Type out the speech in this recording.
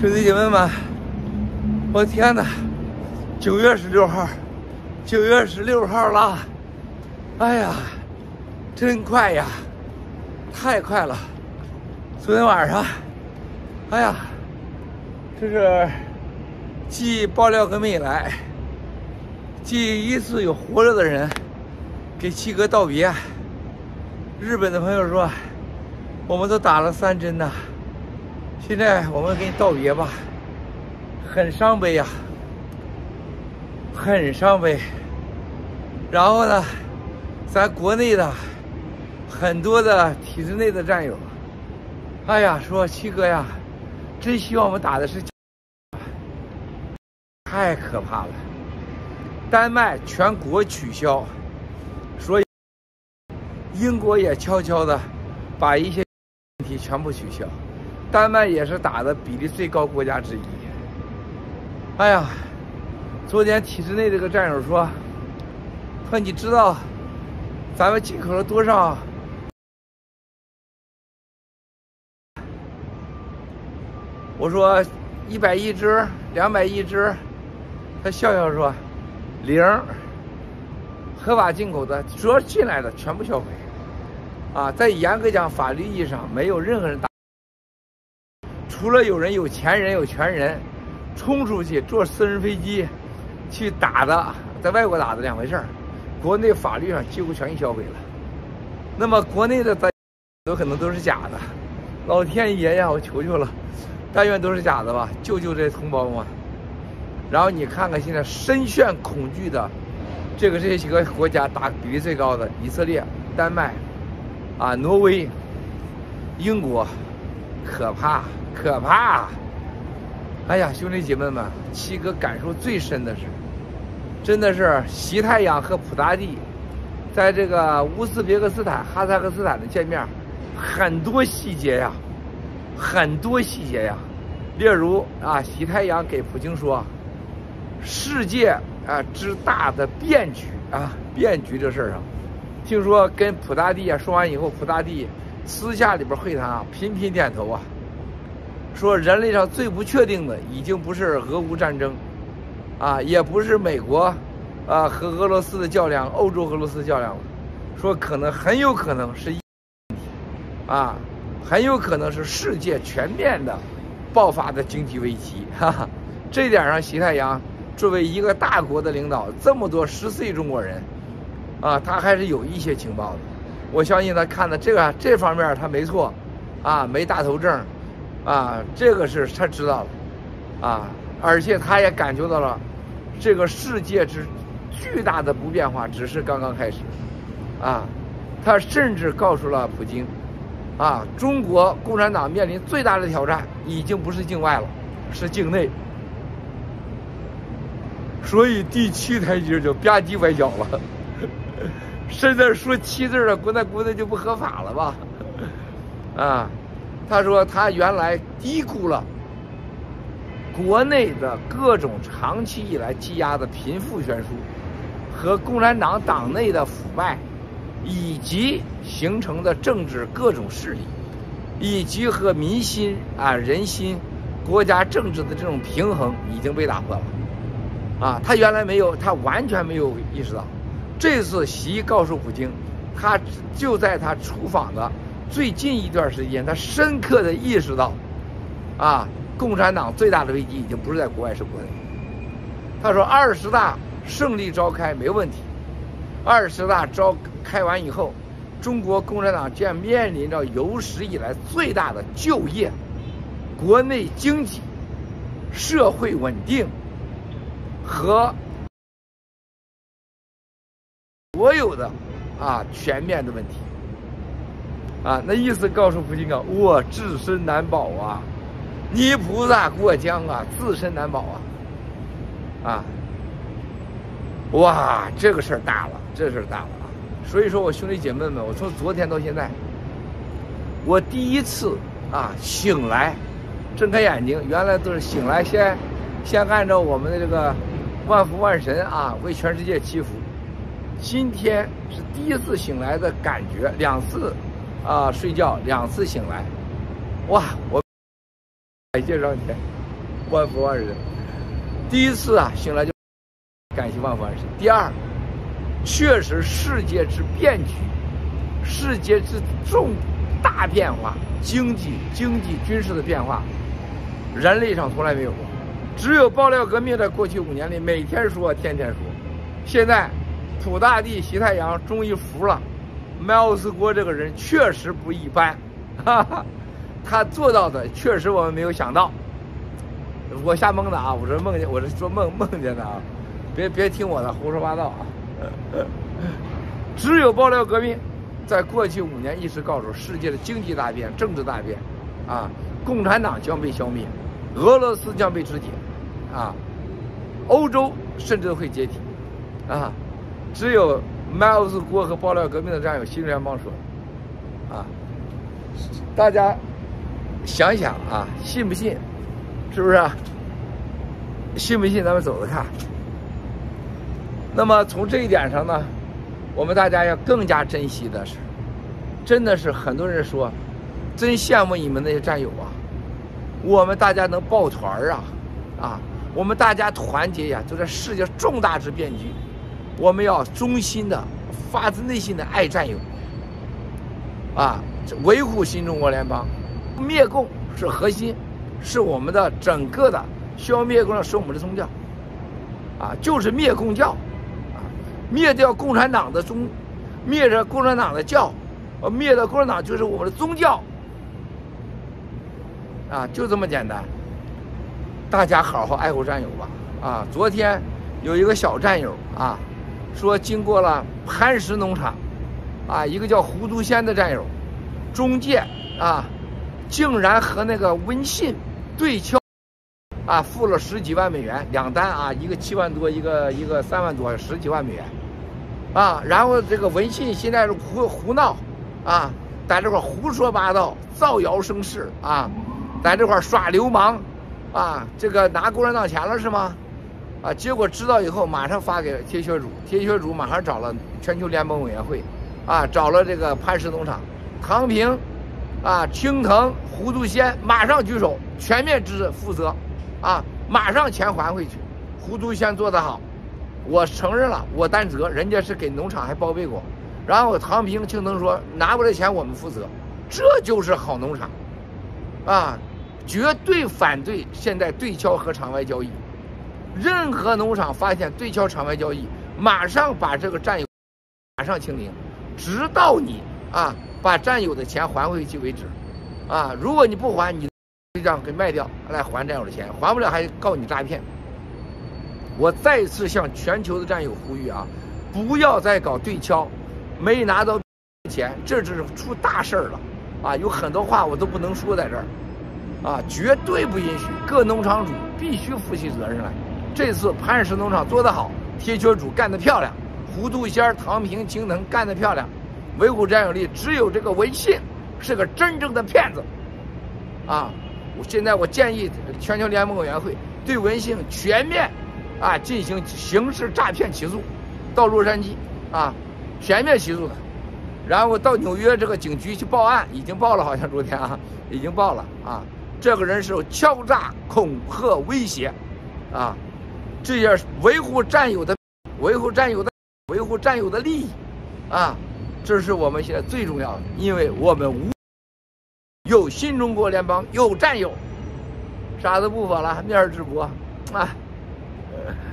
兄弟姐妹们，我天哪！九月十六号，九月十六号了，哎呀，真快呀，太快了！昨天晚上，哎呀，这是继爆料革命以来，第一次有活着的人给七哥道别。日本的朋友说，我们都打了三针呐。现在我们给你道别吧，很伤悲呀，很伤悲。然后呢，咱国内的很多的体制内的战友，哎呀，说七哥呀，真希望我们打的是，太可怕了。丹麦全国取消，所以英国也悄悄的把一些问题全部取消。丹麦也是打的比例最高国家之一。哎呀，昨天体制内这个战友说：“说你知道咱们进口了多少？”我说：“一百亿只，两百亿只。”他笑笑说：“零，合法进口的，主要进来的全部销毁。啊，在严格讲法律意义上，没有任何人打。”除了有人有钱人有权人，冲出去坐私人飞机去打的，在外国打的两回事儿，国内法律上几乎全给销毁了。那么国内的咱有可能都是假的，老天爷呀，我求求了，但愿都是假的吧，救救这同胞嘛。然后你看看现在深陷恐惧的这个这些几个国家打比例最高的以色列、丹麦、啊挪威、英国，可怕。可怕！哎呀，兄弟姐妹们，七哥感受最深的是，真的是习太阳和普大帝，在这个乌兹别克斯坦、哈萨克斯坦的见面，很多细节呀，很多细节呀。例如啊，习太阳给普京说，世界啊之大的变局啊，变局这事儿啊，听说跟普大帝啊说完以后，普大帝私下里边会谈啊，频频点头啊。说人类上最不确定的已经不是俄乌战争，啊，也不是美国，啊和俄罗斯的较量，欧洲俄罗斯较量了，说可能很有可能是，啊，很有可能是世界全面的爆发的经济危机，哈哈，这点上，习太阳作为一个大国的领导，这么多十四亿中国人，啊，他还是有一些情报的，我相信他看的这个这方面他没错，啊，没大头症。啊，这个是他知道了，啊，而且他也感觉到了，这个世界之巨大的不变化只是刚刚开始，啊，他甚至告诉了普京，啊，中国共产党面临最大的挑战已经不是境外了，是境内，所以第七台阶就吧唧崴脚了，甚至说七字的，国内国内就不合法了吧，啊。他说：“他原来低估了国内的各种长期以来积压的贫富悬殊，和共产党党内的腐败，以及形成的政治各种势力，以及和民心啊人心、国家政治的这种平衡已经被打破了。啊，他原来没有，他完全没有意识到。这次习告诉普京，他就在他出访的。”最近一段时间，他深刻的意识到，啊，共产党最大的危机已经不是在国外，是国内。他说，二十大胜利召开没问题，二十大召开完以后，中国共产党将面临着有史以来最大的就业、国内经济、社会稳定和所有的啊全面的问题。啊，那意思告诉普京啊，我自身难保啊，泥菩萨过江啊，自身难保啊，啊，哇，这个事儿大了，这事儿大了啊！所以说我兄弟姐妹们，我从昨天到现在，我第一次啊醒来，睁开眼睛，原来都是醒来先先按照我们的这个万福万神啊为全世界祈福，今天是第一次醒来的感觉，两次。啊，睡觉两次醒来，哇！我感谢上天。万福万世。第一次啊，醒来就感谢万福万世。第二，确实世界之变局，世界之重大变化，经济、经济、军事的变化，人类上从来没有过。只有爆料革命在过去五年里每天说，天天说。现在，普大帝西太阳终于服了。麦奥斯郭这个人确实不一般，哈哈，他做到的确实我们没有想到。我瞎蒙的啊，我说梦见，我是说梦梦见的啊，别别听我的胡说八道啊。只有爆料革命，在过去五年一直告诉世界的经济大变、政治大变，啊，共产党将被消灭，俄罗斯将被肢解，啊，欧洲甚至会解体，啊，只有。麦奥斯郭和爆料革命的战友新联邦说：“啊，大家想想啊，信不信？是不是？信不信？咱们走着看。那么从这一点上呢，我们大家要更加珍惜的是，真的是很多人说，真羡慕你们那些战友啊，我们大家能抱团啊，啊，我们大家团结呀，就在世界重大之变局。”我们要衷心的、发自内心的爱战友，啊，维护新中国联邦，灭共是核心，是我们的整个的消灭共是我们的宗教，啊，就是灭共教，啊，灭掉共产党的宗，灭着共产党的教，呃，灭掉共产党就是我们的宗教，啊，就这么简单，大家好好爱护战友吧，啊，昨天有一个小战友啊。说经过了磐石农场，啊，一个叫胡独仙的战友，中介啊，竟然和那个文信对敲，啊，付了十几万美元两单啊，一个七万多，一个一个三万多，十几万美元，啊，然后这个文信现在是胡胡闹，啊，在这块胡说八道，造谣生事啊，在这块耍流氓，啊，这个拿共产党钱了是吗？啊！结果知道以后，马上发给铁血主，铁血主马上找了全球联盟委员会，啊，找了这个磐石农场，唐平，啊，青藤，胡独仙，马上举手，全面支持负责，啊，马上钱还回去。胡独仙做得好，我承认了，我担责，人家是给农场还报备过。然后唐平、青藤说拿不来钱我们负责，这就是好农场，啊，绝对反对现在对敲和场外交易。任何农场发现对敲场外交易，马上把这个战友马上清零，直到你啊把战友的钱还回去为止，啊，如果你不还，你就这样给卖掉来还战友的钱，还不了还告你诈骗。我再次向全球的战友呼吁啊，不要再搞对敲，没拿到钱，这就是出大事了，啊，有很多话我都不能说在这儿，啊，绝对不允许，各农场主必须负起责任来。这次磐石农场做得好，铁血主干得漂亮，糊涂仙儿、唐平、青藤干得漂亮，维护战友力只有这个文信是个真正的骗子，啊！我现在我建议全球联盟委员会对文信全面啊进行刑事诈骗起诉，到洛杉矶啊全面起诉他，然后到纽约这个警局去报案，已经报了，好像昨天啊已经报了啊，这个人是敲诈、恐吓、威胁，啊。这些维护战友的，维护战友的，维护战友的利益，啊，这是我们现在最重要的，因为我们无有新中国联邦，有战友，啥都不说了，面儿直播，啊。